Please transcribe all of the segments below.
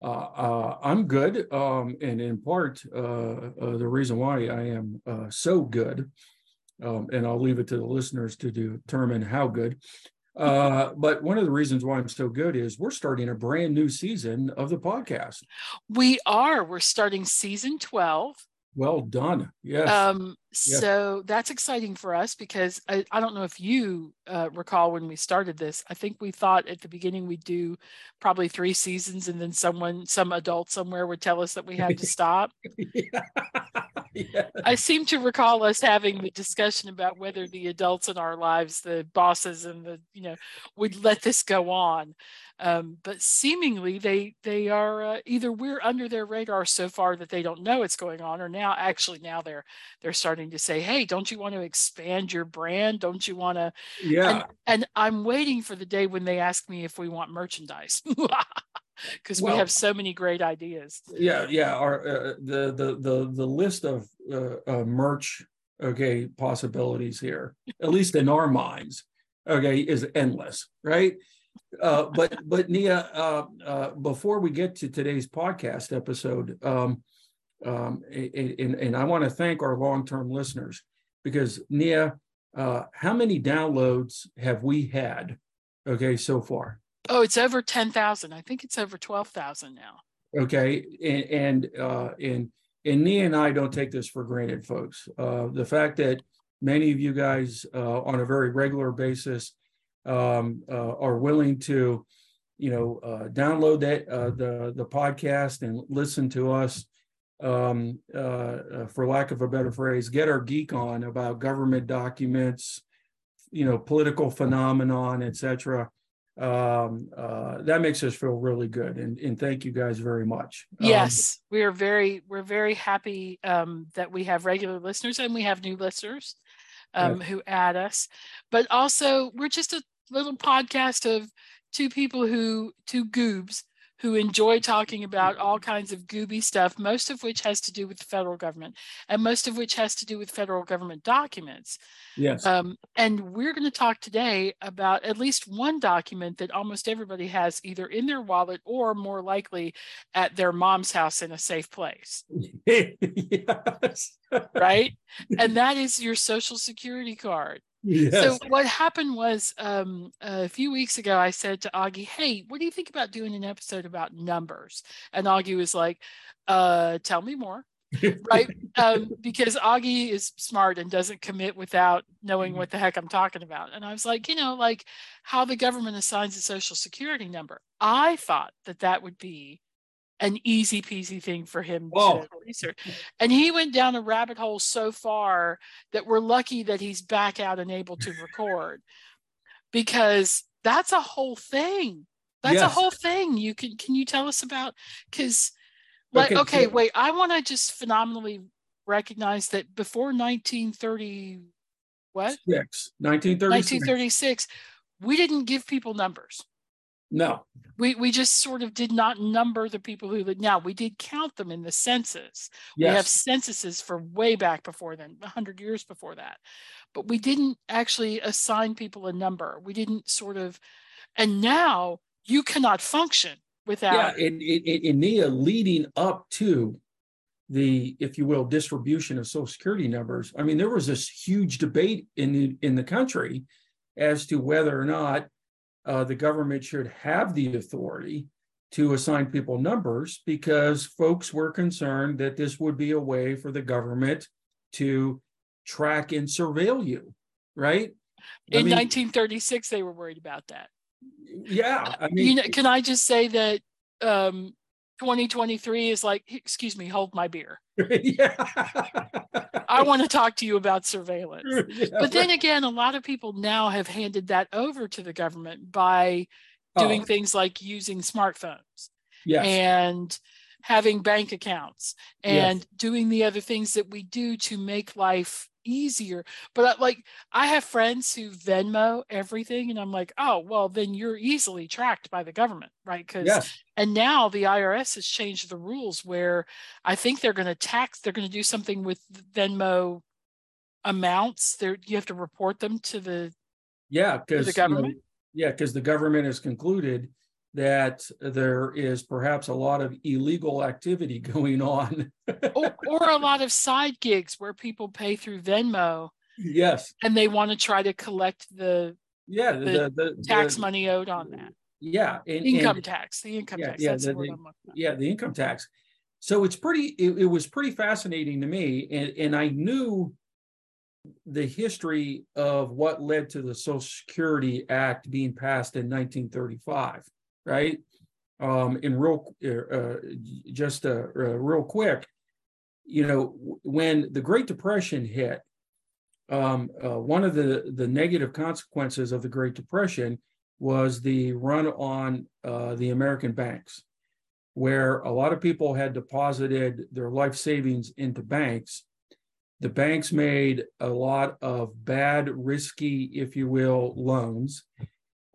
Uh, uh, I'm good, um, and in part, uh, uh the reason why I am uh, so good, um, and I'll leave it to the listeners to determine how good. Uh, but one of the reasons why I'm so good is we're starting a brand new season of the podcast. We are. We're starting season 12. Well done. Yes. Um, so that's exciting for us because I, I don't know if you uh, recall when we started this. I think we thought at the beginning we'd do probably three seasons and then someone, some adult somewhere would tell us that we had to stop. yeah. yeah. I seem to recall us having the discussion about whether the adults in our lives, the bosses and the, you know, would let this go on. Um, but seemingly they they are uh, either we're under their radar so far that they don't know it's going on, or now actually now they're they're starting to say, hey, don't you want to expand your brand? Don't you want to? Yeah. And, and I'm waiting for the day when they ask me if we want merchandise. because well, we have so many great ideas. Yeah, yeah. Our uh, the the the the list of uh, uh, merch, okay, possibilities here, at least in our minds, okay, is endless, right? Uh, but but Nia, uh, uh, before we get to today's podcast episode, um, um, and, and I want to thank our long-term listeners because Nia, uh, how many downloads have we had? Okay, so far. Oh, it's over ten thousand. I think it's over twelve thousand now. Okay, and and uh, and and Nia and I don't take this for granted, folks. Uh, the fact that many of you guys uh, on a very regular basis um, uh, are willing to, you know, uh, download that uh, the the podcast and listen to us, um, uh, for lack of a better phrase, get our geek on about government documents, you know, political phenomenon, etc. Um, uh, that makes us feel really good, and, and thank you guys very much. Um, yes, we are very we're very happy um, that we have regular listeners and we have new listeners um, who add us. But also, we're just a little podcast of two people who, two goobs, who enjoy talking about all kinds of gooby stuff, most of which has to do with the federal government and most of which has to do with federal government documents. Yes. Um, and we're going to talk today about at least one document that almost everybody has either in their wallet or more likely at their mom's house in a safe place. yes. right. And that is your social security card. Yes. So what happened was um, a few weeks ago, I said to Augie, "Hey, what do you think about doing an episode about numbers?" And Augie was like, uh, "Tell me more." right? Um, because Augie is smart and doesn't commit without knowing what the heck I'm talking about. And I was like, you know, like how the government assigns a social security number. I thought that that would be an easy peasy thing for him Whoa. to research. And he went down a rabbit hole so far that we're lucky that he's back out and able to record because that's a whole thing. That's yes. a whole thing. You can can you tell us about because like okay, okay wait, I want to just phenomenally recognize that before 1930 what? Six, 1936. 1936 we didn't give people numbers. No. We, we just sort of did not number the people who lived. Now, we did count them in the census. Yes. We have censuses for way back before then, 100 years before that. But we didn't actually assign people a number. We didn't sort of, and now you cannot function without. Yeah, in, in, in Nia leading up to the, if you will, distribution of Social Security numbers. I mean, there was this huge debate in the, in the country as to whether or not uh, the government should have the authority to assign people numbers because folks were concerned that this would be a way for the government to track and surveil you, right? In I mean, 1936, they were worried about that. Yeah, I mean, you know, can I just say that um, 2023 is like, excuse me, hold my beer. yeah. I want to talk to you about surveillance. Yeah, but then again, a lot of people now have handed that over to the government by oh. doing oh. things like using smartphones. Yes. And having bank accounts and Yes. doing the other things that we do to make life easier. But I- like I have friends who Venmo everything, and I'm like, oh, well, then you're easily tracked by the government, right? Because Yes, and now the IRS has changed the rules where I think they're going to tax, they're going to do something with Venmo amounts. There, you have to report them to the yeah, because. government? Yeah, because the government has concluded that there is perhaps a lot of illegal activity going on. or, or a lot of side gigs where people pay through Venmo Yes, and they want to try to collect the yeah, The the, the. tax the- money owed on that. Yeah. and- Income and- tax, the income Yeah, tax. yeah, the yeah the income tax so it's pretty it, it was pretty fascinating to me and and i knew the history of what led to the social security act being passed in 1935 right um in real uh, uh, just uh, uh, real quick you know when the great depression hit um uh, one of the the negative consequences of the great depression was the run on uh, the american banks where a lot of people had deposited their life savings into banks. The banks made a lot of bad, risky, if you will, loans.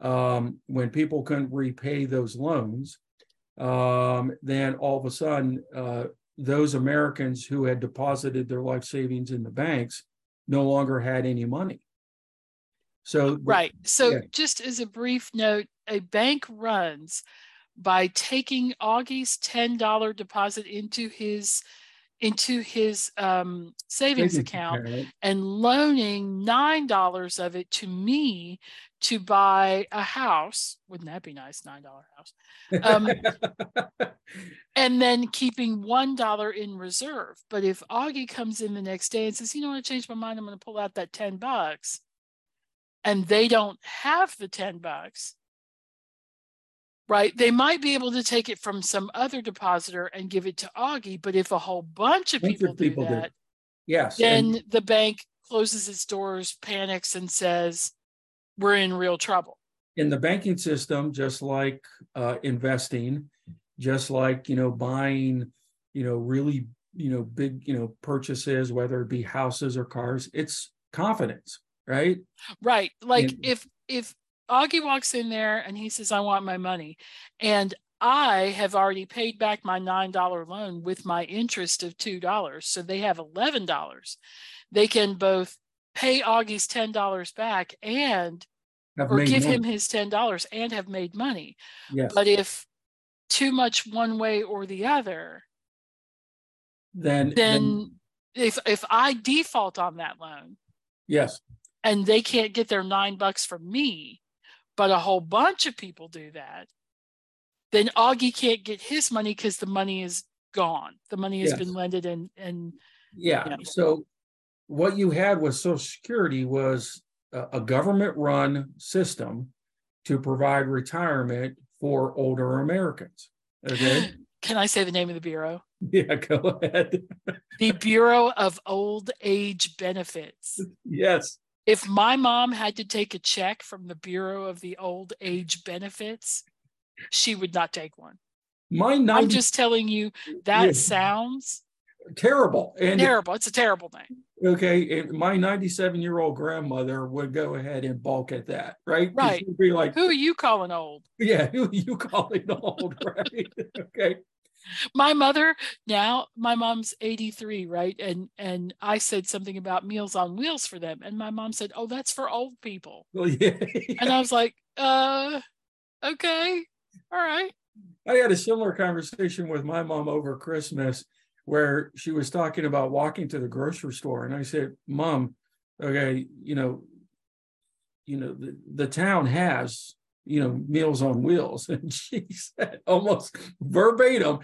Um, when people couldn't repay those loans, um, then all of a sudden, uh, those Americans who had deposited their life savings in the banks no longer had any money. So Right. So Yeah. just as a brief note, a bank runs by taking Augie's ten dollar deposit into his into his um, savings account and loaning nine dollars of it to me to buy a house. Wouldn't that be nice? Nine dollar house. Um, and then keeping one dollar in reserve. But if Augie comes in the next day and says, you know what, I changed my mind, I'm going to pull out that 10 bucks, and they don't have the 10 bucks, right? They might be able to take it from some other depositor and give it to Augie. But if a whole bunch of people, people do do. that, yes. and- then the bank closes its doors, panics, and says, we're in real trouble. in the banking system, just like uh, investing, just like you know buying, you know really you know big you know purchases, whether it be houses or cars, it's confidence, right? Right. Like And- if if Augie walks in there and he says, I want my money, and I have already paid back my nine dollar loan with my interest of two dollars. So they have eleven dollars. They can both pay Augie's ten dollars back and Have or give money. him his ten dollars and have made money. yes. But if too much one way or the other, then then if if I default on that loan, yes, and they can't get their nine bucks from me, but a whole bunch of people do that, then Augie can't get his money because the money is gone. The money has Yes. been lended and and yeah. Yeah. So what you had with Social Security was a, a government-run system to provide retirement for older Americans. Okay. can I say the name of the bureau? yeah, go ahead. The Bureau of Old Age Benefits. yes. If my mom had to take a check from the Bureau of the Old Age Benefits, she would not take one. My I'm just telling you that Yeah. sounds terrible. And terrible. It's a terrible name. okay, my 97 year old grandmother would go ahead and balk at that, right? Right. She'd be like, Who are you calling old? yeah, who are you calling old, right? okay. my mother now my mom's 83 right and and i said something about meals on wheels for them and my mom said oh that's for old people Well, yeah. and i was like uh okay all right I had a similar conversation with my mom over Christmas where she was talking about walking to the grocery store. And I said, Mom, okay, you know, you know, the, the town has, you know, meals on wheels. And she said almost verbatim,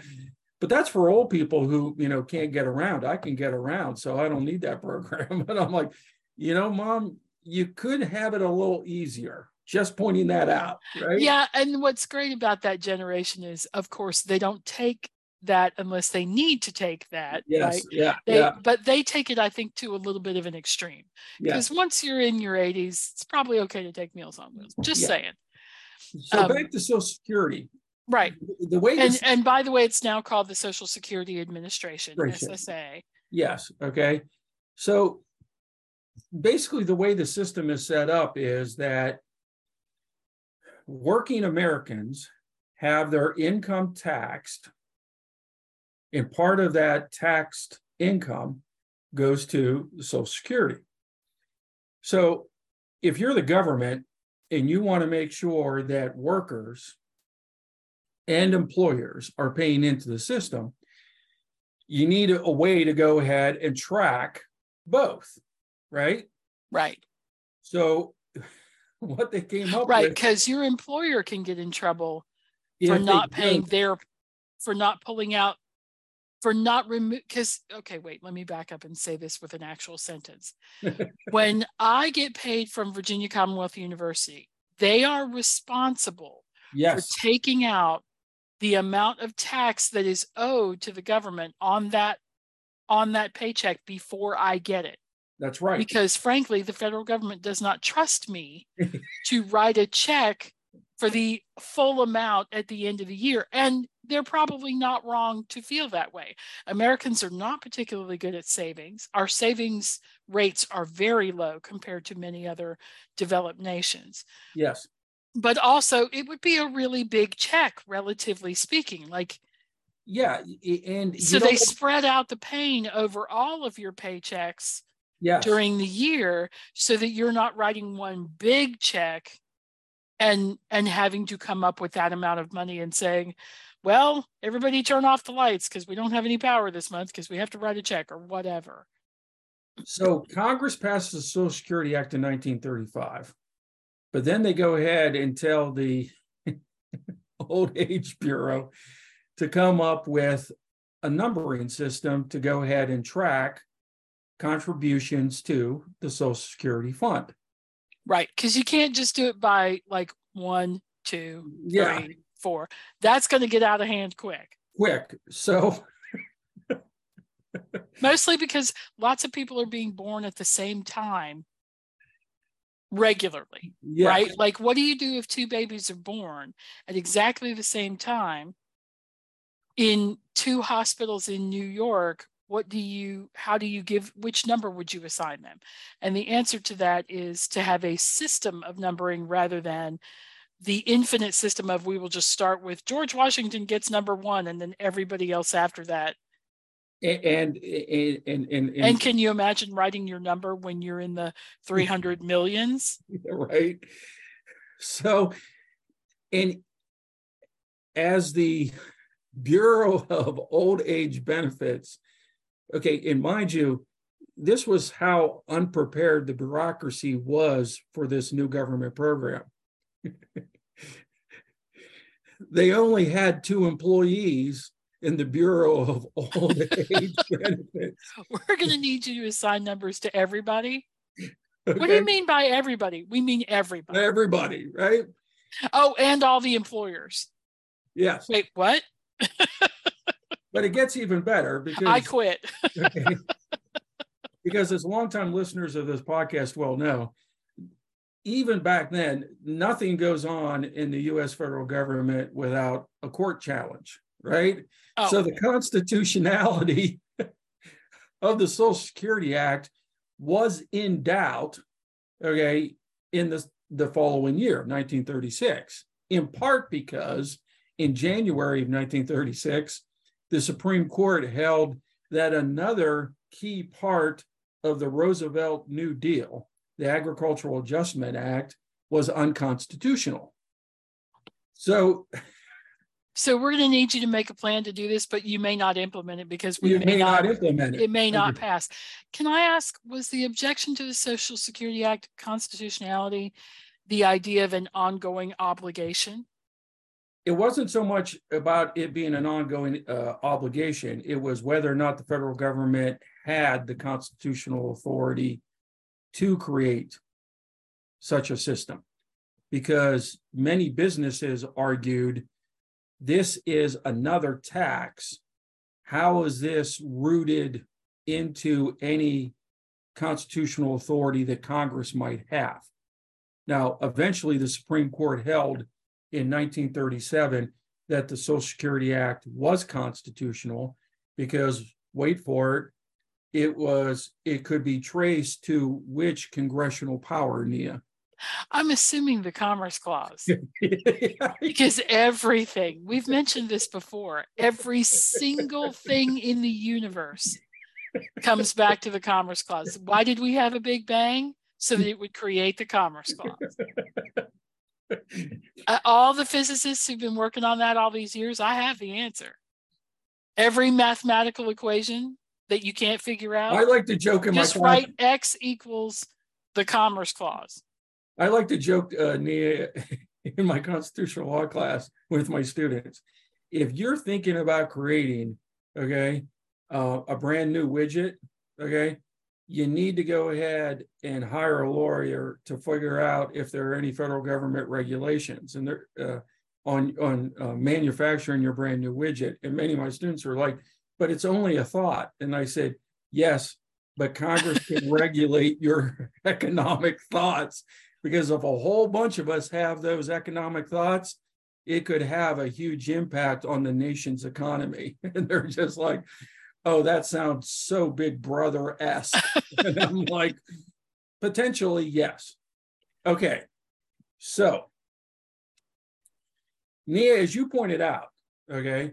but that's for old people who, you know, can't get around. I can get around, so I don't need that program. And I'm like, you know, mom, you could have it a little easier. Just pointing that out, right? yeah and what's great about that generation is of course they don't take that unless they need to take that Yes. right Yeah. they, yeah. but they take it i think to a little bit of an extreme because once you're in your 80s it's probably okay to take meals on wheels just Yeah. saying So Um, back to Social Security. Right. The way And and by the way, it's now called the Social Security Administration, Administration. SSA. yes, okay. So basically, the way the system is set up is that working Americans have their income taxed. And part of that taxed income goes to Social Security. So if you're the government and you want to make sure that workers and employers are paying into the system, you need a, way to go ahead and track both, right? Right. So what they came up with Right. Because your employer can get in trouble for not paying their for not pulling out for not remove because okay wait let me back up and say this with an actual sentence. When i get paid from virginia commonwealth university they are responsible for taking out the amount of tax that is owed to the government on that on that paycheck before i get it. That's right. because frankly the federal government does not trust me to write a check for the full amount at the end of the year. And they're probably not wrong to feel that way. Americans are not particularly good at savings. Our savings rates are very low compared to many other developed nations. Yes, but also it would be a really big check relatively speaking like yeah, and so they spread out the pain over all of your paychecks yes, during the year so that you're not writing one big check and and having to come up with that amount of money and saying well everybody turn off the lights because we don't have any power this month because we have to write a check or whatever So Congress passes the Social Security Act in 1935, but then they go ahead and tell the Old Age Bureau to come up with a numbering system to go ahead and track contributions to the Social Security Fund. right because you can't just do it by like one two Yeah. three four that's going to get out of hand quick Quick, so mostly because lots of people are being born at the same time regularly yeah, right? Like, what do you do if two babies are born at exactly the same time in two hospitals in New York? What do you, how do you give, which number would you assign them? And the answer to that is to have a system of numbering rather than the infinite system of we will just start with George Washington gets number one and then everybody else after that. And and and and, And can you imagine writing your number when you're in the 300 millions? right? So, and as the Bureau of Old Age Benefits, okay, and mind you, this was how unprepared the bureaucracy was for this new government program. they only had two employees in the Bureau of Old Age Benefits. We're going to need you to assign numbers to everybody. What do you mean by everybody? We mean everybody. Everybody, right? Oh, and all the employers. Yes, Wait, what? but it gets even better because I quit. Okay. because as longtime listeners of this podcast well know, even back then, nothing goes on in the US federal government without a court challenge, right? Oh, So the constitutionality of the Social Security Act was in doubt, okay, in the, the following year, 1936, in part because in January of 1936, the Supreme Court held that another key part of the Roosevelt New Deal, the Agricultural Adjustment Act, was unconstitutional. So so we're going to need you to make a plan to do this, but you may not implement it because we may, may not. not implement it. it may not pass. Can I ask, was the objection to the Social Security Act constitutionality the idea of an ongoing obligation? it wasn't so much about it being an ongoing uh, obligation. It was whether or not the federal government had the constitutional authority to create such a system. Because many businesses argued this is another tax. How is this rooted into any constitutional authority that Congress might have? Now, eventually, the Supreme Court held in 1937 that the Social Security Act was constitutional because, wait for it, it was it could be traced to which congressional power, Nia? I'm assuming the Commerce Clause because everything, we've mentioned this before, every single thing in the universe comes back to the Commerce Clause. Why did we have a Big Bang? So that it would create the Commerce Clause. uh, all the physicists who've been working on that all these years, I have the answer. Every mathematical equation that you can't figure out. I like to joke in just my write X equals the Commerce Clause. I like to joke uh, in my constitutional law class with my students. If you're thinking about creating, okay, uh, a brand new widget, okay, you need to go ahead and hire a lawyer to figure out if there are any federal government regulations and there uh, on on uh, manufacturing your brand new widget. And many of my students are like, "But it's only a thought." And I said, "Yes, but Congress can regulate your economic thoughts because if a whole bunch of us have those economic thoughts, it could have a huge impact on the nation's economy. And they're just like, oh, that sounds so big brother esque. and I'm like, potentially, yes. Okay. So, Nia, as you pointed out, okay,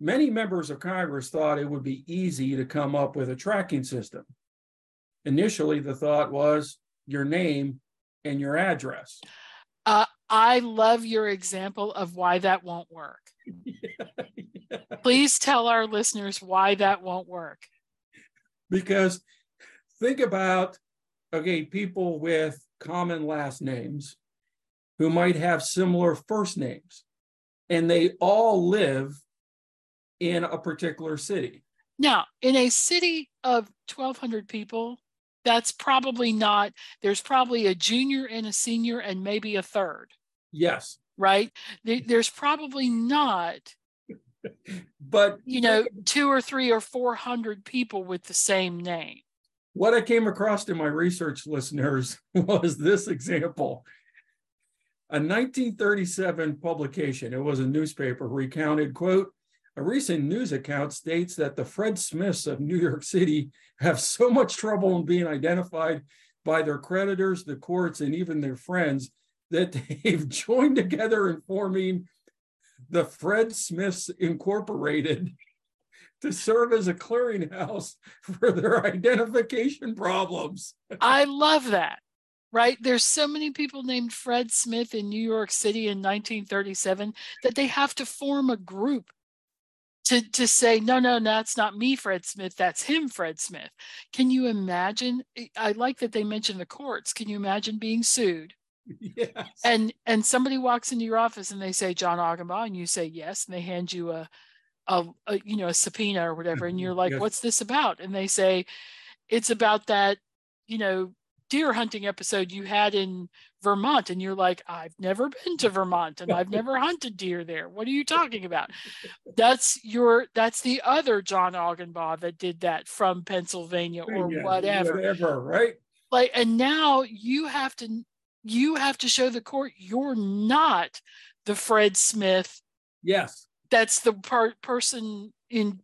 many members of Congress thought it would be easy to come up with a tracking system. Initially, the thought was your name and your address. Uh, I love your example of why that won't work. yeah, yeah. Please tell our listeners why that won't work. Because think about, okay, people with common last names who might have similar first names, and they all live in a particular city. Now, in a city of 1,200 people, that's probably not, there's probably a junior and a senior and maybe a third. Yes. Right? There's probably not, but, you know, two or three or 400 people with the same name. What I came across in my research listeners was this example. A 1937 publication, it was a newspaper, recounted, quote, a recent news account states that the Fred Smiths of New York City have so much trouble in being identified by their creditors, the courts, and even their friends that they've joined together in forming the Fred Smiths Incorporated to serve as a clearinghouse for their identification problems. I love that. Right? There's so many people named Fred Smith in New York City in 1937 that they have to form a group to to say no no that's not me fred smith that's him fred smith. Can you imagine eh, i like that they mentioned the courts. Can you imagine being sued? Yes. and and somebody walks into your office and they say john Augenbaugh and you say yes and they hand you a a, a you know a subpoena or whatever and you're mm-hmm. like yes. what's this about? And they say it's about that you know deer hunting episode you had in Vermont and you're like I've never been to Vermont and I've never hunted deer there. What are you talking about? That's your that's the other John Augenbaugh that did that from Pennsylvania or yeah, whatever. Whatever, right? Like and now you have to you have to show the court you're not the Fred Smith. Yes. That's the part person in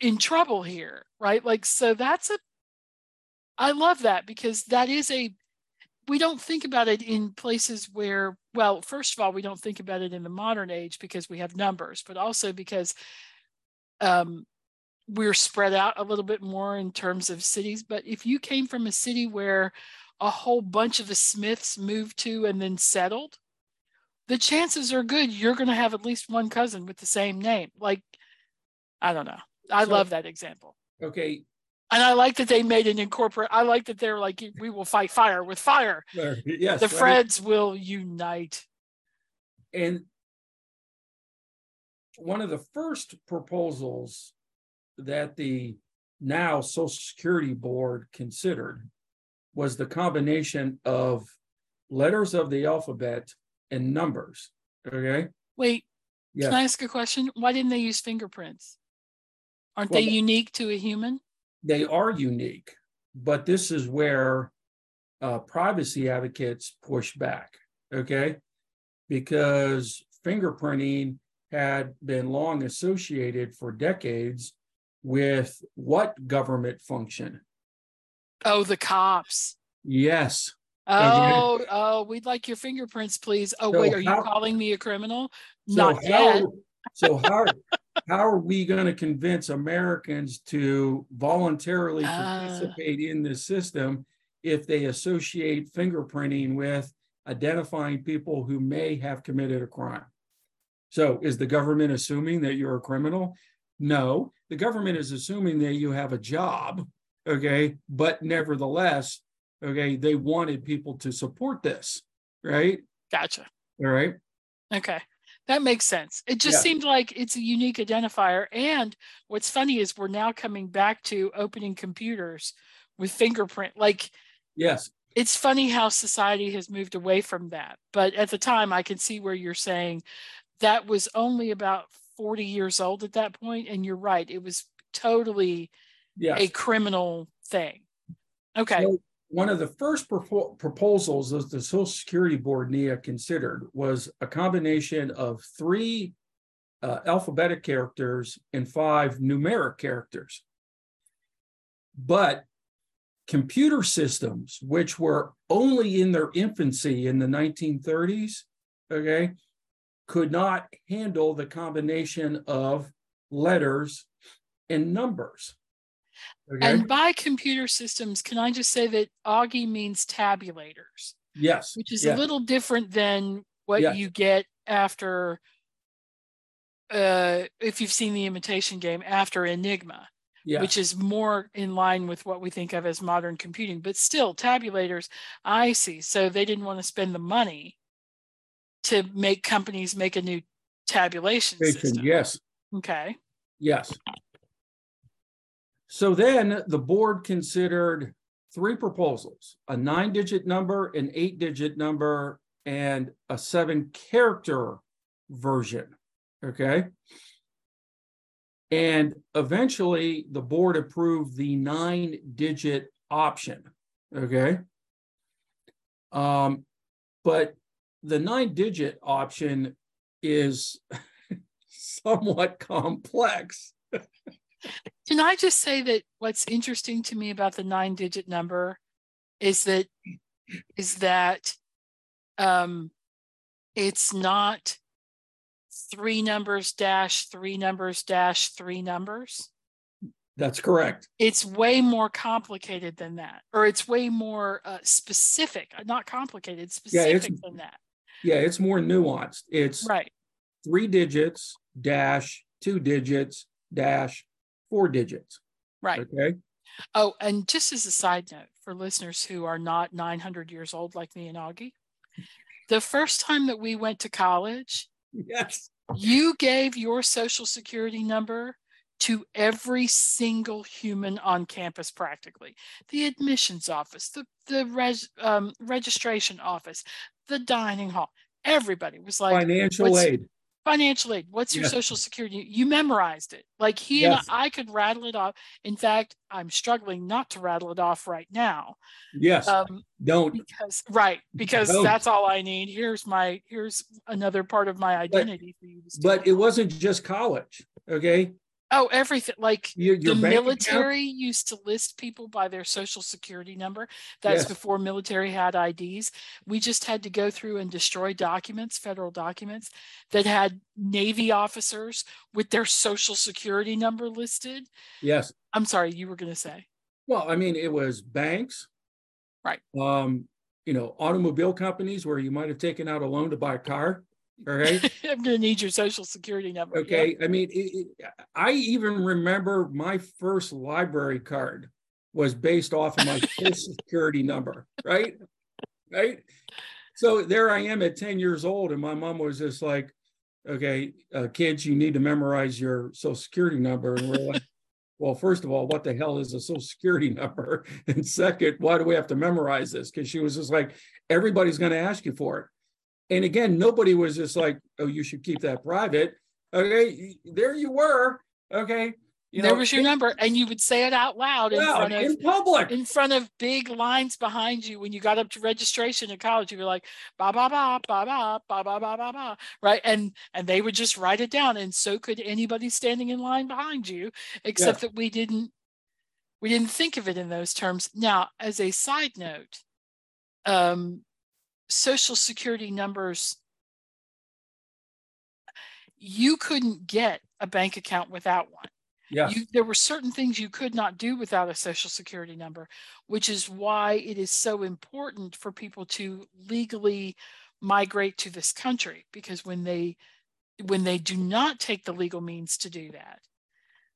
in trouble here, right? Like so that's a I love that because that is a we don't think about it in places where well first of all we don't think about it in the modern age because we have numbers but also because um, we're spread out a little bit more in terms of cities. But if you came from a city where a whole bunch of the smiths moved to and then settled the chances are good you're going to have at least one cousin with the same name. Like i don't know. I so, love that example. Okay and I like that they made an incorporate. I like that they're like, we will fight fire with fire. Yes, the right. Freds will unite. And one of the first proposals that the now Social Security Board considered was the combination of letters of the alphabet and numbers. Okay. Wait, yes. can I ask a question? Why didn't they use fingerprints? Aren't well, they unique to a human? They are unique, but this is where uh, privacy advocates push back, okay? Because fingerprinting had been long associated for decades with what government function? Oh, the cops. Yes. Oh, okay. oh, we'd like your fingerprints, please. Oh, so wait, are how, you calling me a criminal? So Not how, yet. so how how are we going to convince Americans to voluntarily ah. participate uh, in this system if they associate fingerprinting with identifying people who may have committed a crime? So is the government assuming that you're a criminal? No, the government is assuming that you have a job, okay? But nevertheless, okay, they wanted people to support this, right? Gotcha. All right. Okay. That makes sense. It just yeah. seemed like it's a unique identifier. And what's funny is we're now coming back to opening computers with fingerprint. Like, yes, it's funny how society has moved away from that. But at the time, I can see where you're saying that was only about 40 years old at that point. And you're right, it was totally yes. a criminal thing. Okay. So one of the first propo- proposals that the Social Security Board Nia considered was a combination of three uh, alphabetic characters and five numeric characters. But computer systems, which were only in their infancy in the 1930s, okay, could not handle the combination of letters and numbers. Okay. And by computer systems, can I just say that Augie means tabulators? Yes. Which is yes. a little different than what yes. you get after, uh, if you've seen the imitation game, after Enigma, yeah. which is more in line with what we think of as modern computing. But still, tabulators, I see. So they didn't want to spend the money to make companies make a new tabulation system. Yes. Okay. Yes. So then the board considered three proposals a nine digit number, an eight digit number, and a seven character version. Okay. And eventually the board approved the nine digit option. Okay. Um, but the nine digit option is somewhat complex. Can I just say that what's interesting to me about the nine digit number is that is that um, it's not three numbers dash three numbers dash three numbers. That's correct. It's way more complicated than that, or it's way more uh, specific, uh, not complicated, specific yeah, than that. Yeah, it's more nuanced. It's right. Three digits dash two digits dash four digits. Right. Okay. Oh, and just as a side note for listeners who are not 900 years old like me and Augie, the first time that we went to college, yes, you gave your social security number to every single human on campus practically the admissions office the the res, um, registration office the dining hall everybody was like financial aid financial aid what's your yes. social security? You memorized it. Like he yes. and I, I, could rattle it off. In fact i'm struggling not to rattle it off right now. Yes. Um, don't. because right because don't. that's all i need. Here's my here's another part of my identity but, for you but it wasn't just college okay Oh, everything. Like your, your the military account? used to list people by their social security number. That's yes. before military had IDs. We just had to go through and destroy documents, federal documents that had Navy officers with their social security number listed. Yes. I'm sorry, you were going to say. Well, I mean, it was banks. Right. Um, you know, automobile companies where you might have taken out a loan to buy a car. All right. I'm going to need your social security number. Okay. Yeah. I mean, it, it, I even remember my first library card was based off of my social security number. Right. Right. So there I am at 10 years old, and my mom was just like, okay, uh, kids, you need to memorize your social security number. And we're like, well, first of all, what the hell is a social security number? And second, why do we have to memorize this? Because she was just like, everybody's going to ask you for it. And again, nobody was just like, oh, you should keep that private. Okay, there you were. Okay, You there know, was your number, and you would say it out loud in Well, front of in public. in front of big lines behind you when you got up to registration in college you were like ba ba ba ba ba ba ba ba ba ba right and and they would just write it down and so could anybody standing in line behind you except that we didn't we didn't think of it in those terms now as a side note um social security numbers you couldn't get a bank account without one Yeah. you, there were certain things you could not do without a social security number, which is why it is so important for people to legally migrate to this country because when they when they do not take the legal means to do that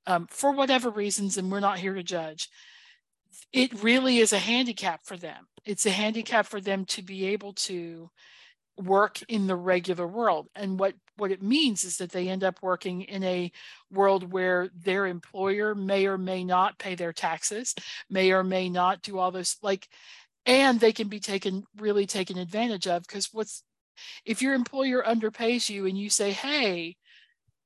um, for whatever reasons and we're not here to judge it really is a handicap for them. It's a handicap for them to be able to work in the regular world. And what what it means is that they end up working in a world where their employer may or may not pay their taxes may or may not do all those like and they can be taken really taken advantage of because what's if your employer underpays you and you say hey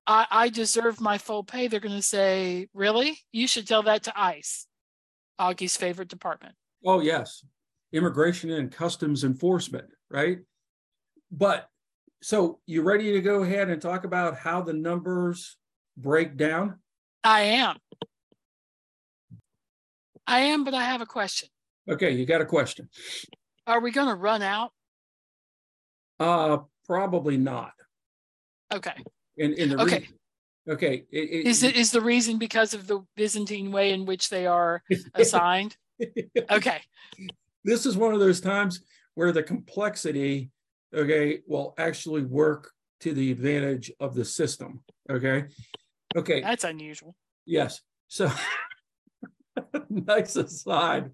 I, I deserve my full pay they're going to say really? You should tell that to ICE augie's favorite department Oh, yes. Immigration and Customs Enforcement, right? But so you ready to go ahead and talk about how the numbers break down? i am i am but i have a question Okay, you got a question. are we going to run out Uh, probably not. okay In in the Okay. reason- okay. it- is it is the reason because of the byzantine way in which they are assigned okay this is one of those times where the complexity, okay, will actually work to the advantage of the system. Okay. Okay. that's unusual Yes. So nice aside.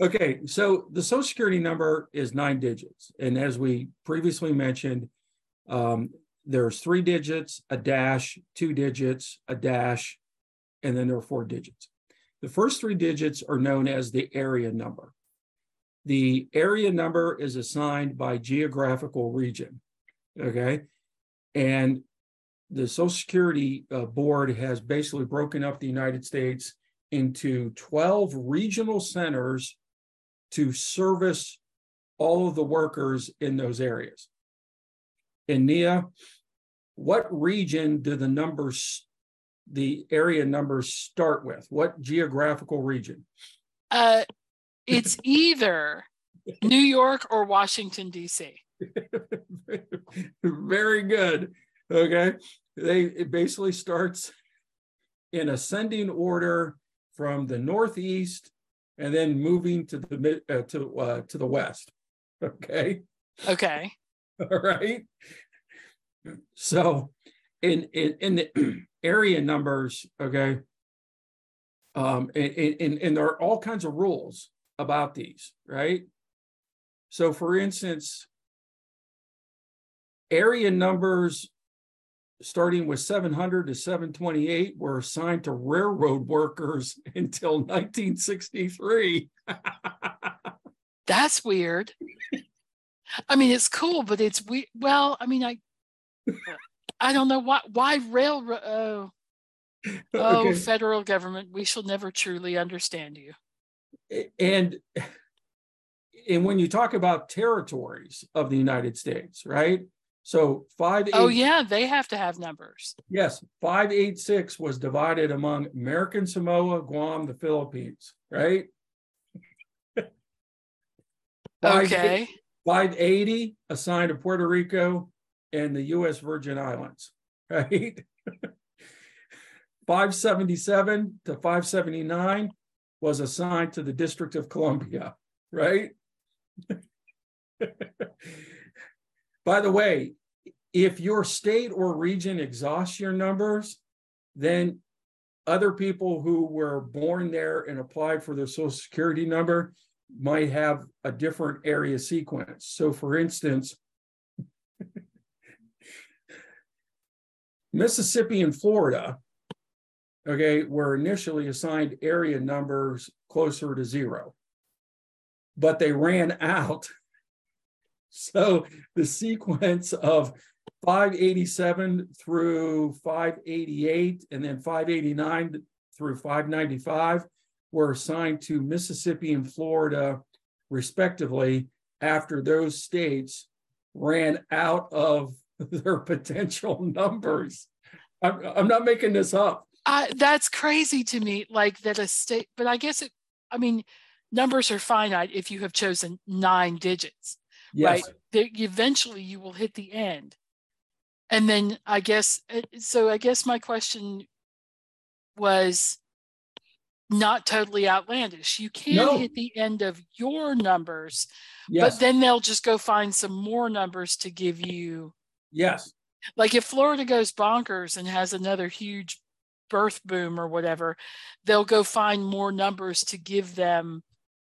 okay. So the social security number is nine digits. And as we previously mentioned, um, there's three digits, a dash, two digits, a dash, and then there are four digits. The first three digits are known as the area number. The area number is assigned by geographical region. Okay. And the Social Security uh, Board has basically broken up the United States into 12 regional centers to service all of the workers in those areas. And Nia, what region do the numbers, the area numbers start with? What geographical region? uh it's either new york or washington dc Very good. Okay. They it basically starts in ascending order from the northeast and then moving to the mid uh, to uh, to the west. Okay. okay All right. So in in in the area numbers, okay. Um and, and and there are all kinds of rules about these, right? So for instance, area numbers starting with 700 to 728 were assigned to railroad workers until 1963. that's weird i mean it's cool but it's we well i mean i i don't know why why railroad uh, oh, oh Okay. federal government we shall never truly understand you and and when you talk about territories of the United States, right? So five oh, eight, oh yeah they have to have numbers yes, five eight six was divided among American Samoa, Guam, the Philippines, right? Okay 580 assigned to Puerto Rico and the U.S. Virgin Islands, right? 577 to 579 was assigned to the District of Columbia, right? By the way, if your state or region exhausts your numbers, then other people who were born there and applied for their social security number might have a different area sequence. So for instance, Mississippi and Florida, okay, were initially assigned area numbers closer to zero, but they ran out. So the sequence of five eighty-seven through five eighty-eight, and then five eighty-nine through five ninety-five were assigned to Mississippi and Florida respectively after those states ran out of their potential numbers. I'm, I'm not making this up. Uh, that's crazy to me. Like that a state, but I guess it. I mean, numbers are finite if you have chosen nine digits, Yes, right? They, eventually, you will hit the end, and then I guess. uh, So I guess my question was not totally outlandish. You can No. hit the end of your numbers, yes, but then they'll just go find some more numbers to give you. yes, Like if Florida goes bonkers and has another huge birth boom or whatever, they'll go find more numbers to give them.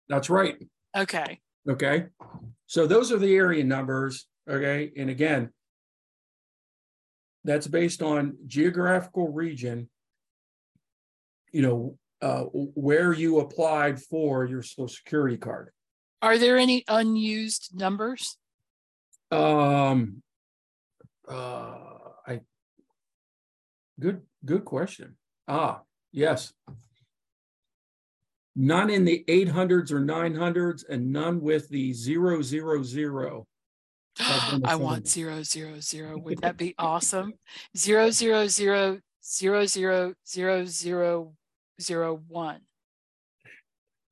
that's right. Okay. Okay, so those are the area numbers, okay, and again. That's based on geographical region. You know, uh, where you applied for your social security card. Are there any unused numbers? Um. Uh, I. Good, good question. Ah, yes. None in the eight hundreds or nine hundreds and none with the zero, zero, zero. I want zero zero zero. Would that be awesome? Zero zero zero zero zero zero zero zero one.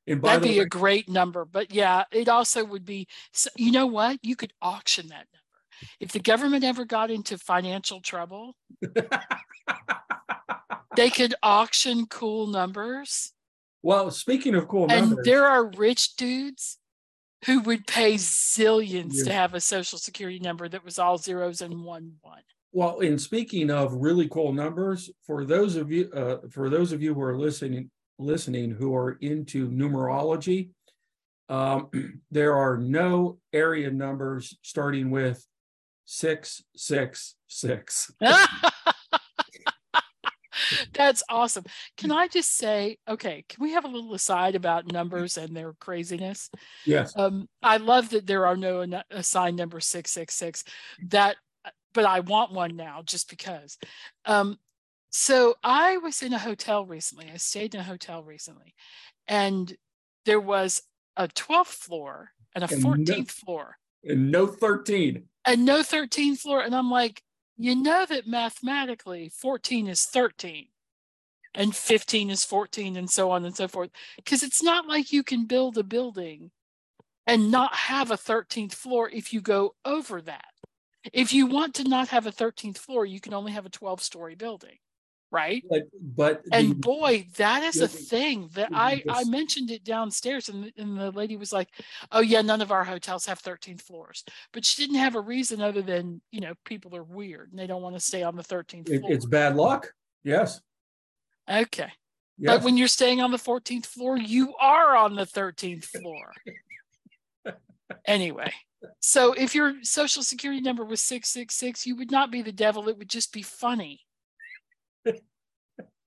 That'd be way, a great number. But yeah, it also would be. So, you know what? You could auction that number. If the government ever got into financial trouble, they could auction cool numbers. well, speaking of cool and numbers, there are rich dudes who would pay zillions to have a social security number that was all zeros and one one. Well, in speaking of really cool numbers, for those of you, uh, for those of you who are listening, listening who are into numerology, um, there are no area numbers starting with six, six, six. That's awesome. Can I just say, okay, can we have a little aside about numbers and their craziness? Yes, Um, I love that there are no assigned number six six six. That, but I want one now just because. Um, so I was in a hotel recently. I stayed in a hotel recently, and there was a 12th floor and a And no- 14th floor and no thirteen. and no 13th floor. And I'm like, you know that mathematically 14 is 13 and 15 is 14 and so on and so forth. Because it's not like you can build a building and not have a 13th floor if you go over that. If you want to not have a 13th floor, you can only have a 12 story building, right? But, but And the- boy, that is a thing that the- I, the mentioned it downstairs and, the- and the lady was like, oh yeah, none of our hotels have 13th floors. But she didn't have a reason other than, you know, people are weird and they don't want to stay on the 13th it- floor. it's bad luck. Yes, okay. yes. But when you're staying on the 14th floor, you are on the 13th floor. Anyway, so if your social security number was 666, you would not be the devil. It would just be funny.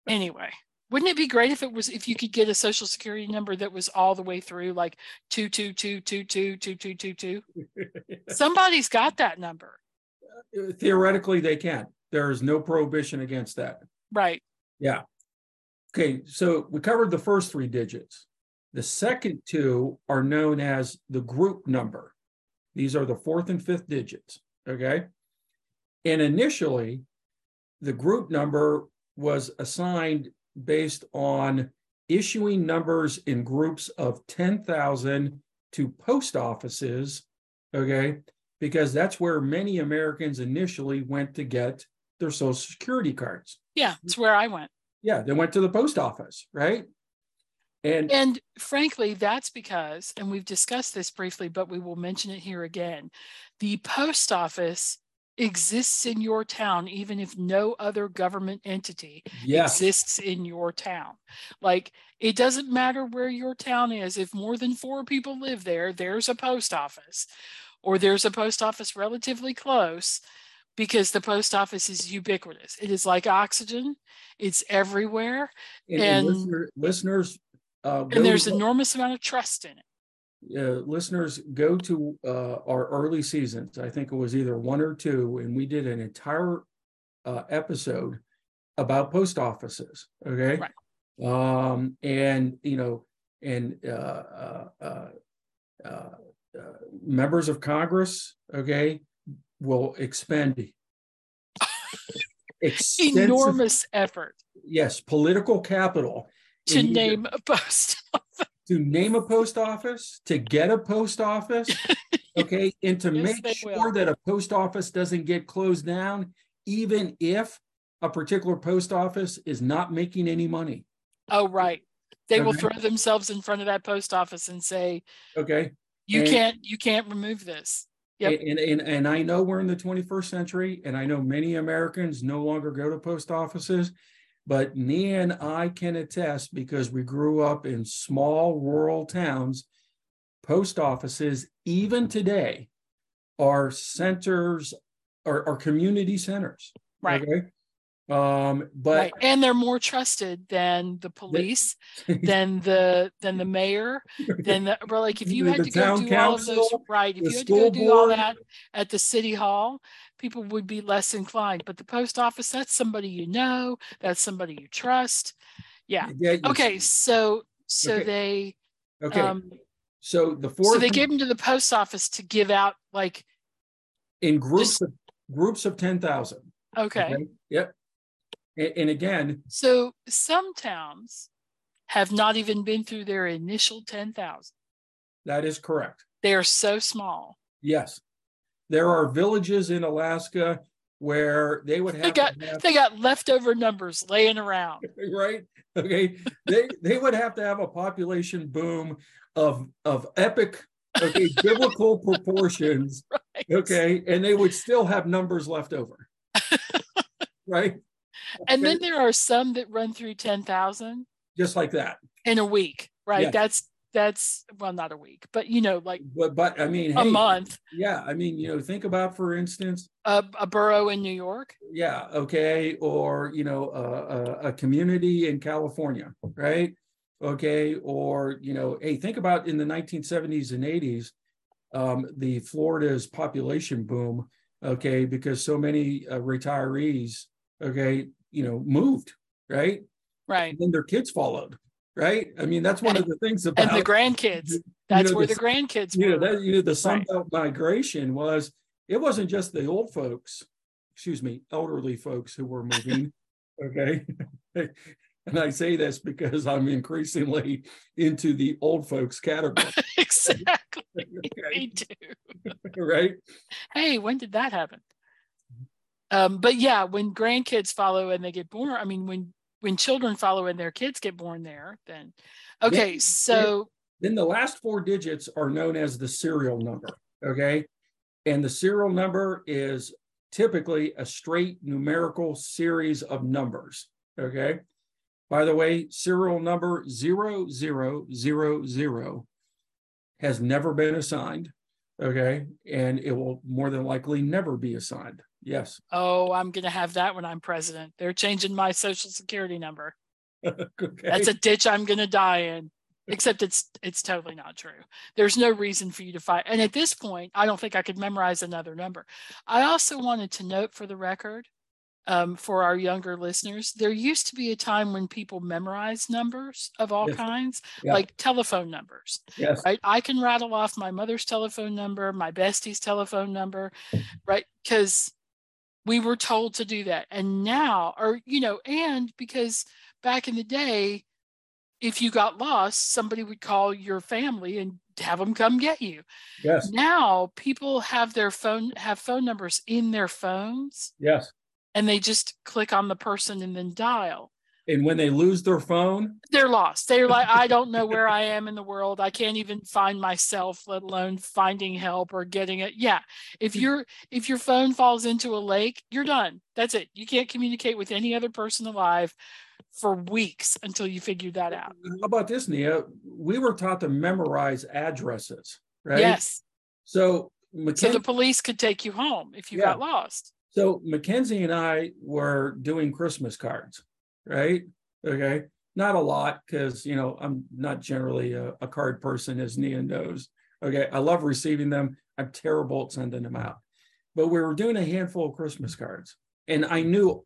anyway, wouldn't it be great if it was if you could get a social security number that was all the way through like 22222222222? Somebody's got that number. Uh, theoretically, they can. There is no prohibition against that. Right. Yeah. Okay, so we covered the first three digits. The second two are known as the group number. These are the fourth and fifth digits, okay? And initially, the group number was assigned based on issuing numbers in groups of 10,000 to post offices, okay? Because that's where many Americans initially went to get their social security cards. Yeah, it's where I went. Yeah, they went to the post office, right? And And frankly, that's because, and we've discussed this briefly, but we will mention it here again. The post office exists in your town, even if no other government entity yes, exists in your town. Like it doesn't matter where your town is, if more than four people live there, there's a post office, or there's a post office relatively close because the post office is ubiquitous. It is like oxygen, it's everywhere. and, and and- listener- listeners, uh, and there's to- enormous amount of trust in it. uh, listeners go to uh, our early seasons. I think it was either one or two, and we did an entire uh, episode about post offices. Okay, Right. um, and you know, and uh, uh, uh, uh, uh, members of Congress, okay, will expend Enormous effort yes, political capital to either- name a post. Office. To name a post office, to get a post office, okay, and to Yes, make sure will. that a post office doesn't get closed down, even if a particular post office is not making any money. Oh, right. They will throw themselves in front of that post office and say, Okay. you And- can't, you can't remove this. Yep. And, and and I know we're in the 21st century, and I know many Americans no longer go to post offices, but Nia and I can attest because we grew up in small rural towns. Post offices, even today, are centers, are, are community centers. Right. Okay. Um, but Right. And they're more trusted than the police, than the, than the mayor, than the, well, like if you had to go do all of those, right, if you had to go do all that at the city hall, people would be less inclined, but the post office, that's somebody you know, that's somebody you trust. Yeah. Yeah, Okay, so, so Okay. they, Okay, um, so the four so they gave them to the post office to give out like, in groups of groups of ten thousand. okay, Yep. And, and again, so some towns have not even been through their initial ten thousand. that is correct. They are so small. Yes. There are villages in Alaska where they would have They got, have, they got leftover numbers laying around. right? Okay. They they would have to have a population boom of of epic okay biblical proportions. Right? Okay. And they would still have numbers left over. right? And then there are some that run through ten thousand Just like that. in a week, right? Yes. That's, that's, well, not a week, but you know, like But but I mean a hey, month, Yeah, I mean, you know, think about for instance, a, a borough in New York. yeah, okay, or you know, a, a, a community in California, right? Okay, or you know, hey, think about in the 1970s and 80s, um, the Florida's population boom, okay, because so many uh, retirees, okay, you know, moved, right? Right. And then their kids followed, right? I mean, that's one of the things about And the grandkids, you that's know, where the the grandkids you know that you know the Sun Right. Migration was it wasn't just the old folks, excuse me, elderly folks who were moving. okay. and I say this because I'm increasingly into the old folks category. Exactly. Okay. Me too. right. Hey, when did that happen? Um, but yeah, when grandkids follow and they get born, I mean, when when children follow and their kids get born there, then okay, so Then the last four digits are known as the serial number. Okay. And the serial number is typically a straight numerical series of numbers. Okay. By the way, serial number 0000 has never been assigned. Okay. And it will more than likely never be assigned. Yes. oh, I'm gonna have that when I'm president. They're changing my social security number. okay. That's a ditch I'm gonna die in. Except it's it's totally not true. There's no reason for you to fight. And at this point, I don't think I could memorize another number. I also wanted to note for the record, um, for our younger listeners, there used to be a time when people memorized numbers of all Yes. kinds, Yeah. like telephone numbers. yes. Right? I can rattle off my mother's telephone number, my bestie's telephone number, right? Because we were told to do that. And now, or, you know, and because back in the day, if you got lost, somebody would call your family and have them come get you. Yes. Now people have their phone, have phone numbers in their phones Yes. and they just click on the person and then dial. And when they lose their phone, They're lost. They're like, I don't know where I am in the world. I can't even find myself, let alone finding help or getting it. Yeah. If mm. your if your phone falls into a lake, you're done. That's it. You can't communicate with any other person alive for weeks until you figure that out. How about this, Nia? We were taught to memorize addresses, right? Yes. So So the police could take you home if you Yeah. got lost. so Mackenzie and I were doing Christmas cards, right? Okay. not a lot because you know I'm not generally a, a card person, as Nia knows. Okay, I love receiving them. I'm terrible at sending them out, but we were doing a handful of Christmas cards, and I knew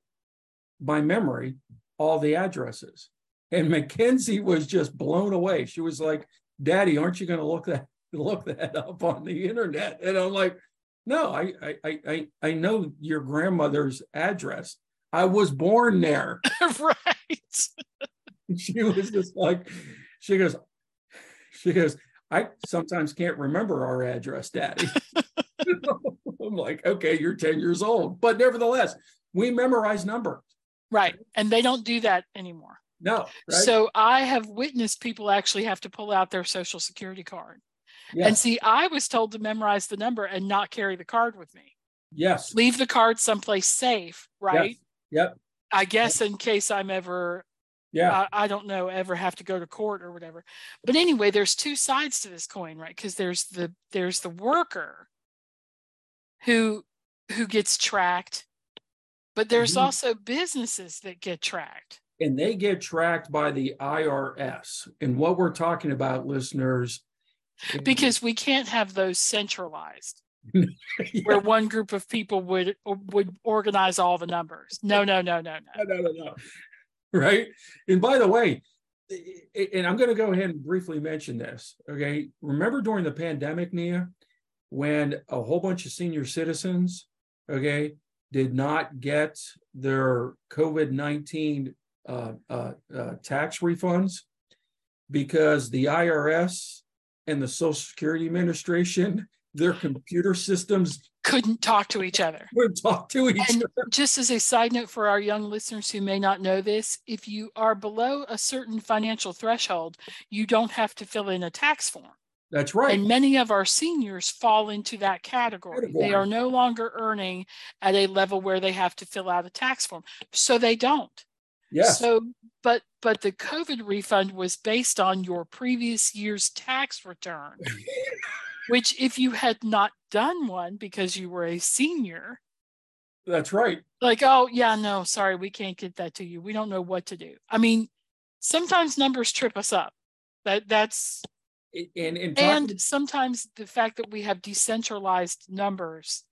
by memory all the addresses. And Mackenzie was just blown away. She was like, "Daddy, aren't you going to look that look that up on the internet?" And I'm like, "No, I I I I know your grandmother's address. I was born there." right. she was just like, she goes, she goes, I sometimes can't remember our address, Daddy. I'm like, okay, you're 10 years old, but nevertheless, we memorize numbers. Right. And they don't do that anymore. No. Right? So I have witnessed people actually have to pull out their social security card. yes. And see, I was told to memorize the number and not carry the card with me. yes. Leave the card someplace safe, right? Yep. I guess in case I'm ever, Yeah. I, I don't know, ever have to go to court or whatever. But anyway, there's two sides to this coin, right? Because there's the there's the worker who who gets tracked, but there's Mhm. also businesses that get tracked. and they get tracked by the IRS. And what we're talking about, listeners, because we can't have those centralized Yeah. where one group of people would would organize all the numbers no no no no no no, no, no. Right. And by the way, and I'm going to go ahead and briefly mention this. Okay. Remember during the pandemic, Nia, when a whole bunch of senior citizens, okay, did not get their COVID 19 uh, uh, uh, tax refunds because the IRS and the Social Security Administration, their computer systems couldn't talk to each other. would talk to each And other. just as a side note for our young listeners who may not know this if you are below a certain financial threshold you don't have to fill in a tax form. That's right. and many of our seniors fall into that category. They are no longer earning at a level where they have to fill out a tax form. So they don't. Yes. So, but but the COVID refund was based on your previous year's tax return, which if you had not done one because you were a senior, That's right. like, oh yeah, no, sorry, we can't get that to you. We don't know what to do. I mean, sometimes numbers trip us up. That that's And and talking, and sometimes the fact that we have decentralized numbers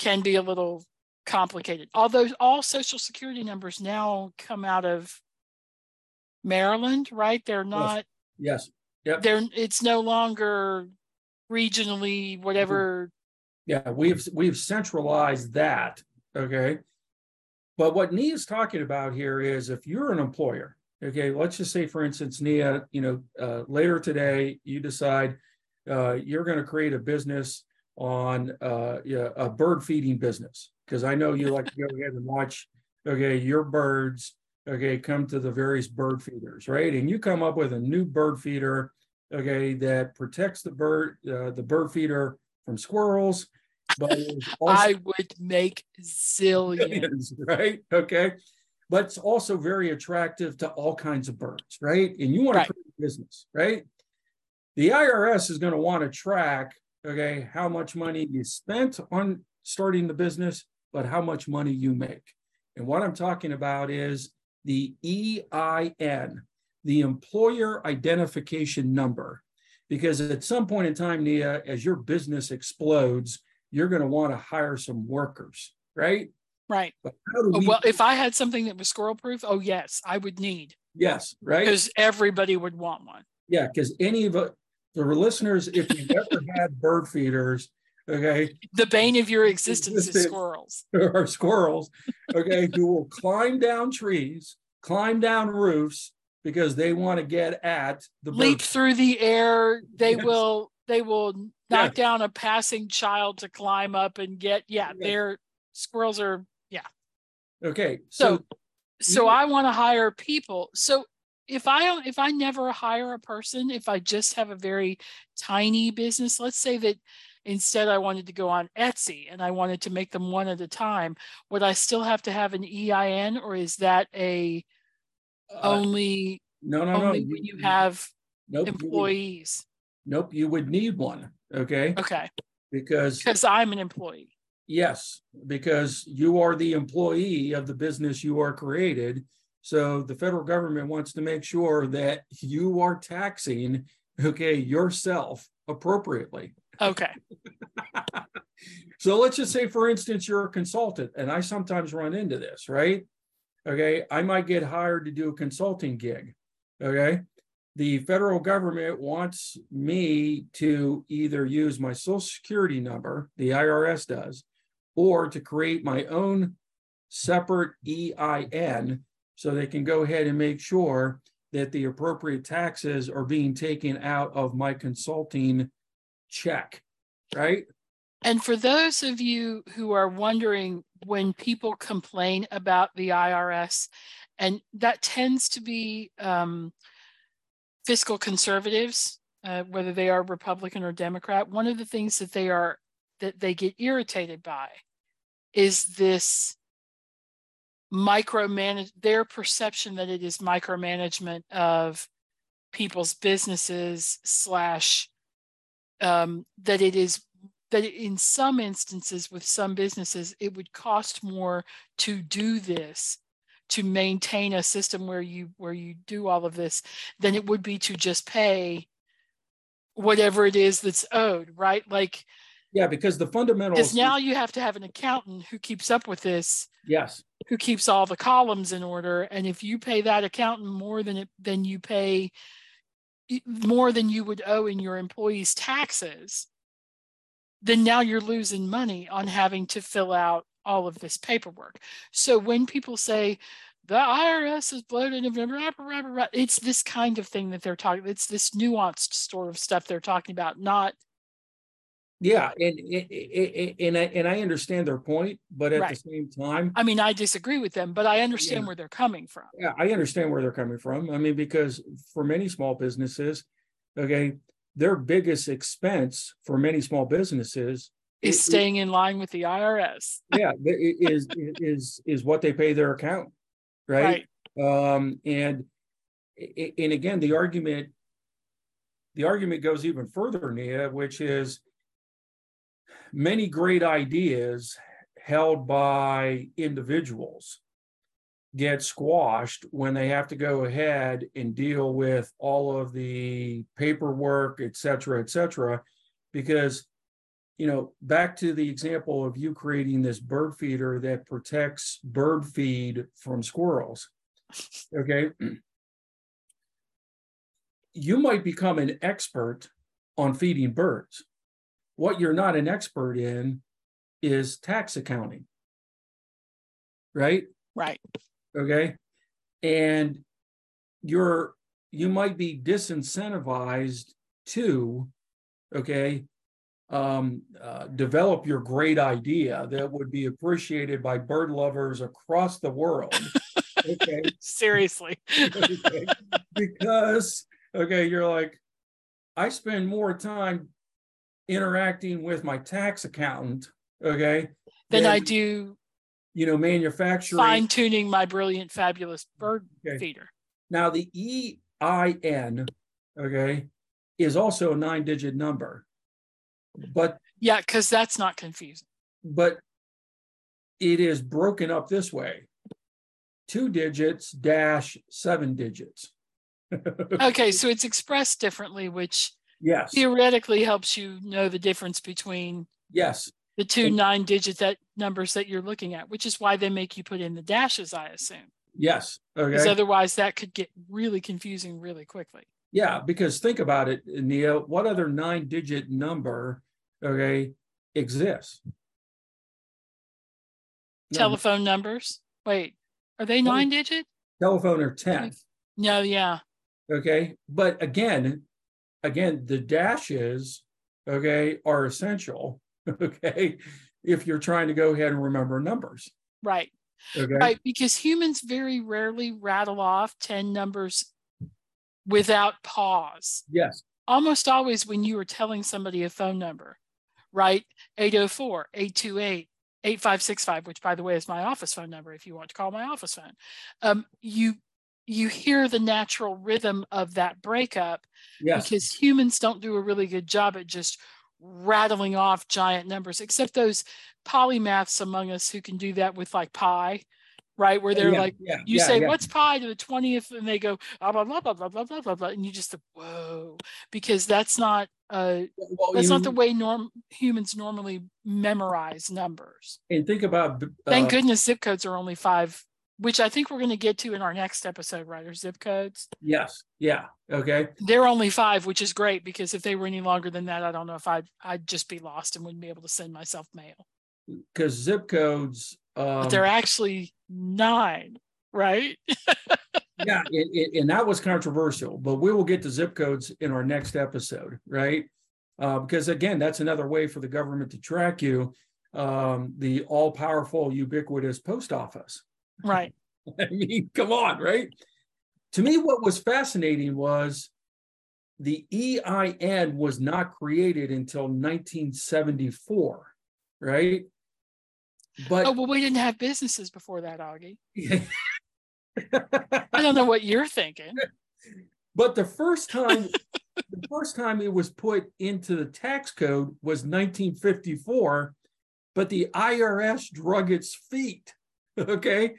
can be a little complicated. Although all social security numbers now come out of Maryland, right? They're not yes, yep, they're it's no longer regionally whatever yeah, we've we've centralized that. Okay. But what Nia's talking about here is if you're an employer, okay, let's just say, for instance, Nia, you know, uh, later today you decide uh, you're going to create a business on uh, a bird feeding business because I know you like to go ahead and watch, okay, your birds, okay, come to the various bird feeders, right? And you come up with a new bird feeder, okay, that protects the bird, uh, the bird feeder from squirrels, but I would make zillions. right? Okay. But it's also very attractive to all kinds of birds, right? And you want Right. to create a business, right? The IRS is going to want to track, okay, how much money you spent on starting the business, but how much money you make. And what I'm talking about is the EIN, the employer identification number. Because at some point in time, Nia, as your business explodes, you're going to want to hire some workers, right? Right. Oh, we? Well, if I had something that was squirrel proof, oh yes, I would need yes, right. because everybody would want one. Yeah, because any of uh, the listeners, if you've ever had bird feeders, okay, The bane of your existence is squirrels. or squirrels, okay, who will climb down trees, climb down roofs because they want to get at the leap bird. through the air. They Yes. will they will knock Yes. down a passing child to climb up and get yeah, Yes. they're squirrels are yeah. Okay, so so so I want to hire people. So if I if I never hire a person, if I just have a very tiny business, let's say that instead I wanted to go on Etsy and I wanted to make them one at a time, would I still have to have an EIN or is that a Uh, only no, no, no. when you have nope, you would- employees? nope, you would need one. Okay, Okay. because Because I'm an employee. Yes, because you are the employee of the business you are created. So the federal government wants to make sure that you are taxing, okay, yourself appropriately. Okay. so let's just say, for instance, you're a consultant, and I sometimes run into this, right? Okay. I might get hired to do a consulting gig. Okay. The federal government wants me to either use my social security number, the IRS does, or to create my own separate EIN so they can go ahead and make sure that the appropriate taxes are being taken out of my consulting check, right? And for those of you who are wondering when people complain about the IRS, and that tends to be um, fiscal conservatives, uh, whether they are Republican or Democrat, one of the things that they are that they get irritated by is this micromanage their perception that it is micromanagement of people's businesses slash um, that it is that in some instances with some businesses it would cost more to do this to maintain a system where you where you do all of this than it would be to just pay whatever it is that's owed right? Like yeah because the fundamentals is now you have to have an accountant who keeps up with this yes. who keeps all the columns in order and if you pay that accountant more than it than you pay more than you would owe in your employees taxes then now you're losing money on having to fill out all of this paperwork so when people say the IRS is bloated it's this kind of thing that they're talking it's this nuanced sort of stuff they're talking about not yeah, and and I and I understand their point, but at right. the same time, I mean, I disagree with them, but I understand yeah. where they're coming from. Yeah, I understand where they're coming from. I mean, because for many small businesses, okay, their biggest expense for many small businesses is staying in line with the IRS. yeah, is is is what they pay their account, right? right? Um, and and again, the argument the argument goes even further, Nia, which is many great ideas held by individuals get squashed when they have to go ahead and deal with all of the paperwork, et cetera, et cetera. Because, you know, back to the example of you creating this bird feeder that protects bird feed from squirrels. Okay. You might become an expert on feeding birds. What you're not an expert in is tax accounting. Right? Right. Okay. And you're you might be disincentivized to, okay, um, uh, develop your great idea that would be appreciated by bird lovers across the world. Okay. Seriously. okay. Because, okay, you're like, I spend more time interacting with my tax accountant, okay, than, than I do, you know, manufacturing, fine tuning my brilliant, fabulous bird okay. feeder. Now, the EIN, okay, is also a nine digit number. But yeah, because that's not confusing. But it is broken up this way two digits dash seven digits. okay, so it's expressed differently, which Yes. Theoretically helps you know the difference between yes the two nine digit that numbers that you're looking at, which is why they make you put in the dashes, I assume. Yes. Okay. Because otherwise that could get really confusing really quickly. Yeah, because think about it, Nia. What other nine digit number, okay, exists? Telephone no. numbers. Wait, are they nine digit? Telephone or 10. No, yeah. Okay. But again, again, the dashes, okay, are essential, okay, if you're trying to go ahead and remember numbers. Right. Okay. Right. Because humans very rarely rattle off 10 numbers without pause. Yes. Almost always when you are telling somebody a phone number, right? 804, 828, 8565, which by the way is my office phone number if you want to call my office phone. Um, you you hear the natural rhythm of that breakup yes. because humans don't do a really good job at just rattling off giant numbers except those polymaths among us who can do that with like pi right? Where they're Yeah, like, yeah, you yeah, say, what's pi to the 20th? And they go, blah, blah, blah, blah, blah, blah, blah, blah, blah. And you just, whoa, because that's not, uh, Well, that's not the way norm humans normally memorize numbers. And think about. Thank uh, goodness zip codes are only five, which I think we're going to get to in our next episode, right? Or zip codes. Yes, yeah, okay, They're only five, which is great because if they were any longer than that, I don't know if I'd I'd just be lost and wouldn't be able to send myself mail. because zip codes. But Um, they're actually nine, right? yeah, and, and- and that was controversial, but we will get to zip codes in our next episode, right? Uh, because again, that's another way for the government to track you. Um, the all-powerful, ubiquitous post office. Right. I mean, come on, right? To me, what was fascinating was the EIN was not created until 1974, right? But Oh well, we didn't have businesses before that, Augie. I don't know what you're thinking. But the first time, the first time it was put into the tax code was 1954, but the IRS drug its feet. Okay.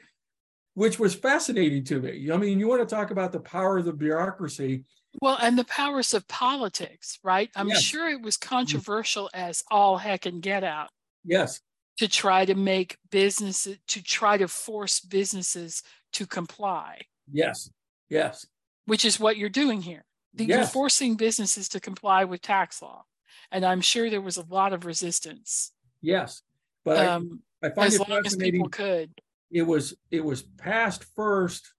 Which was fascinating to me. I mean, you want to talk about the power of the bureaucracy. Well, and the powers of politics, right? I'm Yes. sure it was controversial as all heck and get out Yes. to try to make businesses to try to force businesses to comply, Yes. Yes. which is what you're doing here. The- You're forcing businesses to comply with tax law. And I'm sure there was a lot of resistance. Yes. But Um, I, find as it long as people could. It was it was passed first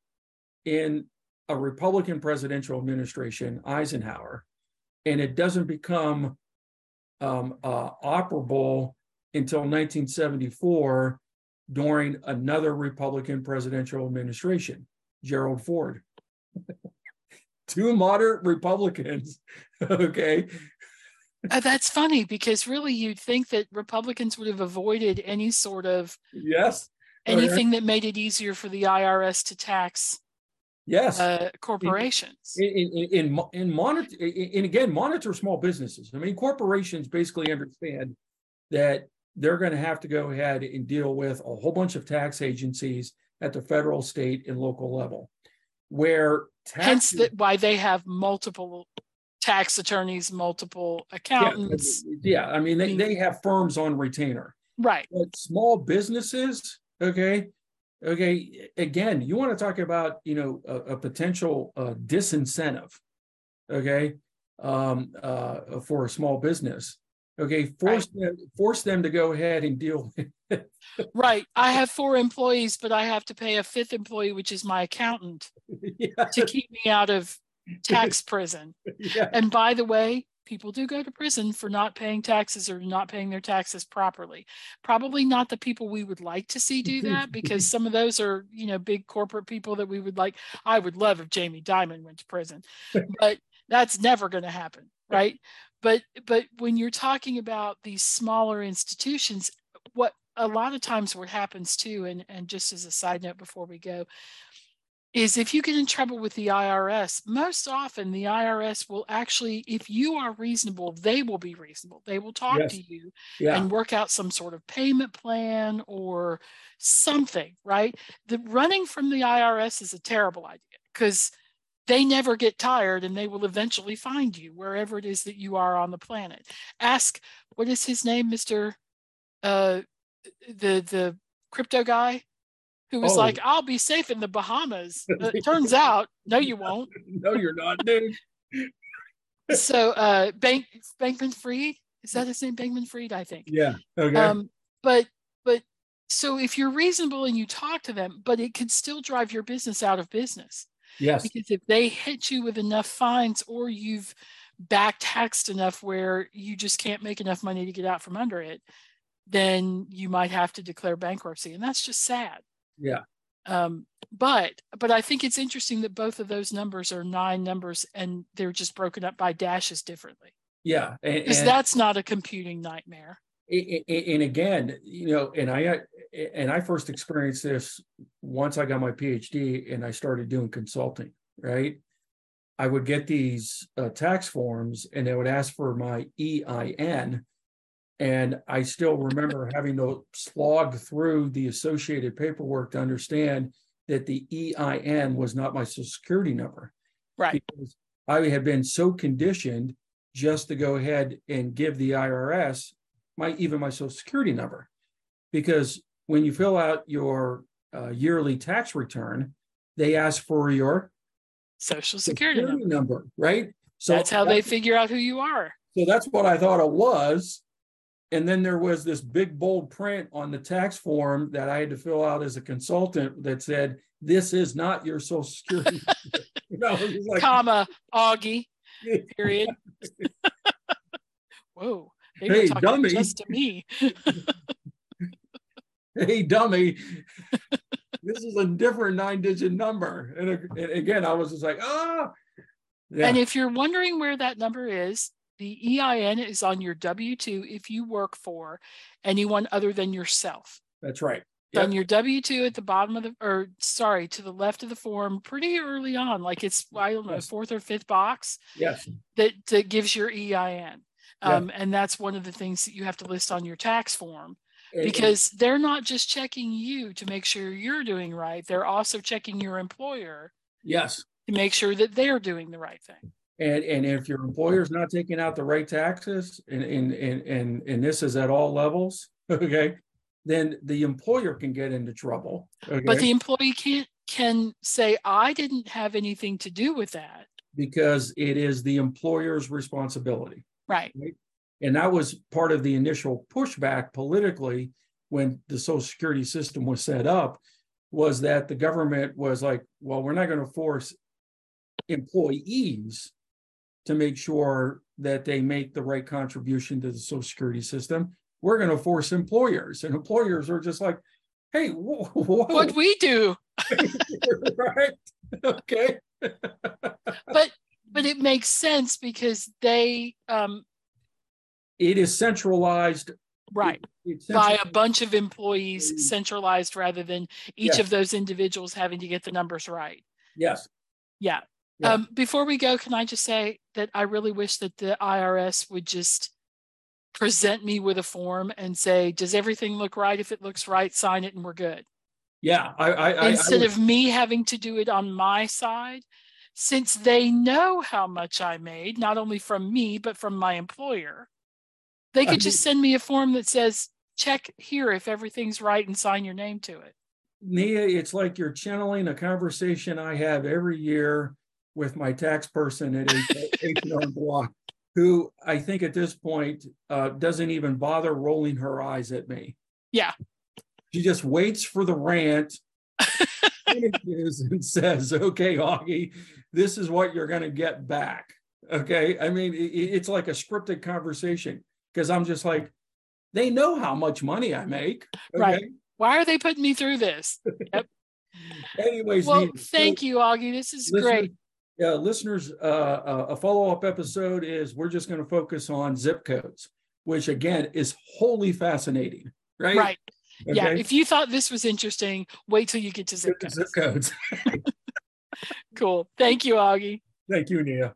in a Republican presidential administration, Eisenhower, and it doesn't become um, uh, operable until 1974 during another Republican presidential administration, Gerald Ford. Two moderate Republicans, okay, Uh, that's funny because really you'd think that Republicans would have avoided any sort of yes. Anything that made it easier for the IRS to tax yes. uh, corporations. in in in, in monitor and again monitor small businesses. I mean, corporations basically understand that they're going to have to go ahead and deal with a whole bunch of tax agencies at the federal, state, and local level, where Hence, tax that why they have multiple tax attorneys, multiple accountants. yeah, I mean they, they have firms on retainer, Right. but small businesses, okay, okay, again, you want to talk about you know a, a potential uh, disincentive, okay, um, uh, for a small business, okay, force them force them to go ahead and deal. with Right. I have four employees, but I have to pay a fifth employee, which is my accountant, yeah, to keep me out of tax prison. yeah, And by the way, people do go to prison for not paying taxes or not paying their taxes properly. Probably not the people we would like to see do that because some of those are, you know, big corporate people that we would like. I would love if Jamie Dimon went to prison, but that's never going to happen, right? But but when you're talking about these smaller institutions, what a lot of times what happens too, and and just as a side note before we go, is if you get in trouble with the IRS, most often the IRS will actually, if you are reasonable, they will be reasonable. They will talk Yes. to you yeah, and work out some sort of payment plan or something, right? The running from the IRS is a terrible idea because they never get tired and they will eventually find you wherever it is that you are on the planet. Ask what is his name, Mr. Uh the the crypto guy who was Oh. like, I'll be safe in the Bahamas. It turns out, no, you won't. no, you're not, dude. So uh Bank Bankman Fried, is that his name? Bankman Fried, I think. Yeah, okay, Um, but but so if you're reasonable and you talk to them, but it could still drive your business out of business yes, because if they hit you with enough fines or you've back taxed enough where you just can't make enough money to get out from under it, then you might have to declare bankruptcy, and that's just sad. Yeah, Um, but but I think it's interesting that both of those numbers are nine numbers and they're just broken up by dashes differently yeah, because that's not a computing nightmare. And again, you know, and I and I first experienced this once I got my PhD and I started doing consulting. Right, I would get these uh, tax forms and they would ask for my EIN, And I still remember having to slog through the associated paperwork to understand that the EIN was not my social security number. Right. Because I had been so conditioned just to go ahead and give the IRS my even my social security number. Because when you fill out your uh, yearly tax return, they ask for your social security, security number. number, right? So That's how they figure out who you are. So that's what I thought it was. And then there was this big bold print on the tax form that I had to fill out as a consultant that said, "This is not your social security." you know, like, comma Augie. Period. Whoa. Hey, dummy. just to me. hey, dummy, this is a different nine-digit number. And, and again, I was just like, ah. Yeah, And if you're wondering where that number is, the EIN is on your W 2 if you work for anyone other than yourself. that's right. It's On your W 2 at the bottom of the, or sorry, to the left of the form, pretty early on, like it's, I don't know, Yes. fourth or fifth box Yes. that, that gives your EIN. Yeah. Um, and that's one of the things that you have to list on your tax form because they're not just checking you to make sure you're doing right. They're also checking your employer yes. to make sure that they're doing the right thing. And, and if your employer's not taking out the right taxes, and, and, and, and, and this is at all levels, okay, then the employer can get into trouble. But the employee can't can say, I didn't have anything to do with that. Because it is the employer's responsibility. Right. And that was part of the initial pushback politically when the social security system was set up, was that the government was like, well, we're not going to force employees to make sure that they make the right contribution to the social security system. We're going to force employers, and employers are just like, hey, whoa, whoa. What we do, right? Okay. but but it makes sense because they um It is centralized. right by a bunch of employees Mm. centralized rather than each Yes. of those individuals having to get the numbers right. Yes. Yeah. Yeah. Um, before we go, can I just say that I really wish that the IRS would just present me with a form and say, does everything look right? If it looks right, sign it and we're good. Yeah. I, I, I- I, Instead of me having to do it on my side, since they know how much I made, not only from me, but from my employer, they could just send me a form that says, check here if everything's right and sign your name to it. Nia, it's like you're channeling a conversation I have every year with my tax person at H and R Block, who I think at this point uh, doesn't even bother rolling her eyes at me. Yeah. She just waits for the rant, and says, "Okay, Augie, this is what you're going to get back." Okay, I mean, it's like a scripted conversation because I'm just like, they know how much money I make. Right. Why are they putting me through this? Yep. Anyways, Well, thank so- you, Augie. This is great. Yeah, listeners, uh, uh, a follow-up episode is we're just going to focus on zip codes, which again is wholly fascinating, right? Right. Yeah. If you thought this was interesting, wait till you get to zip Zip codes. codes. Cool. Thank you, Augie. Thank you, Nia.